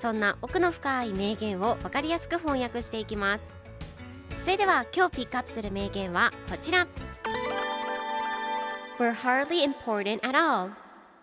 そんな奥の深い名言を分かりやすく翻訳していきます。それでは今日ピックアップする名言はこちら。We're hardly important at all.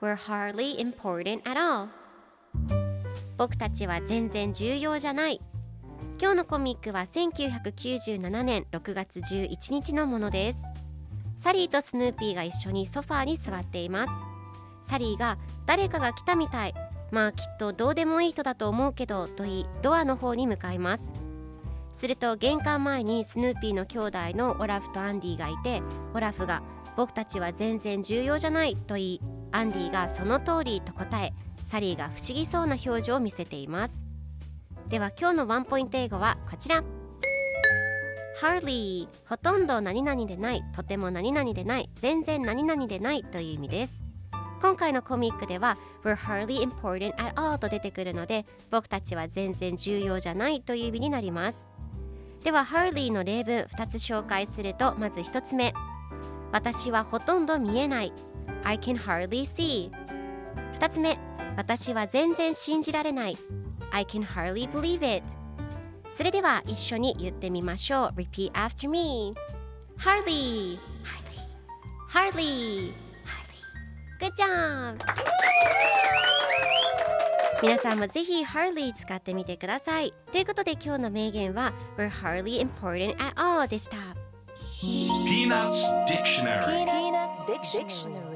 We're hardly important at all. 僕たちは全然重要じゃない。今日のコミックは1997年6月11日のものです。サリーとスヌーピーが一緒にソファーに座っています。サリーが誰かが来たみたい。まあきっとどうでもいい人だと思うけどと言いドアの方に向かいます。すると玄関前にスヌーピーの兄弟のオラフとアンディがいてオラフが僕たちは全然重要じゃないと言いアンディがその通りと答えサリーが不思議そうな表情を見せています。では今日のワンポイント英語はこちら。Hardly ほとんど何々でないとても何々でない全然何々でないという意味です。今回のコミックでは We're hardly important at all と出てくるので僕たちは全然重要じゃないという意味になりますでは hardly の例文2つ紹介するとまず1つ目私はほとんど見えない I can hardly see 2つ目私は全然信じられない I can hardly believe it それでは一緒に言ってみましょう Repeat after me Hardly Hardly Hardly Good job 皆さんもぜひ Hardly 使ってみてくださいということで今日の名言は We're hardly important at all でした Peanuts Dictionary Peanuts Dictionary.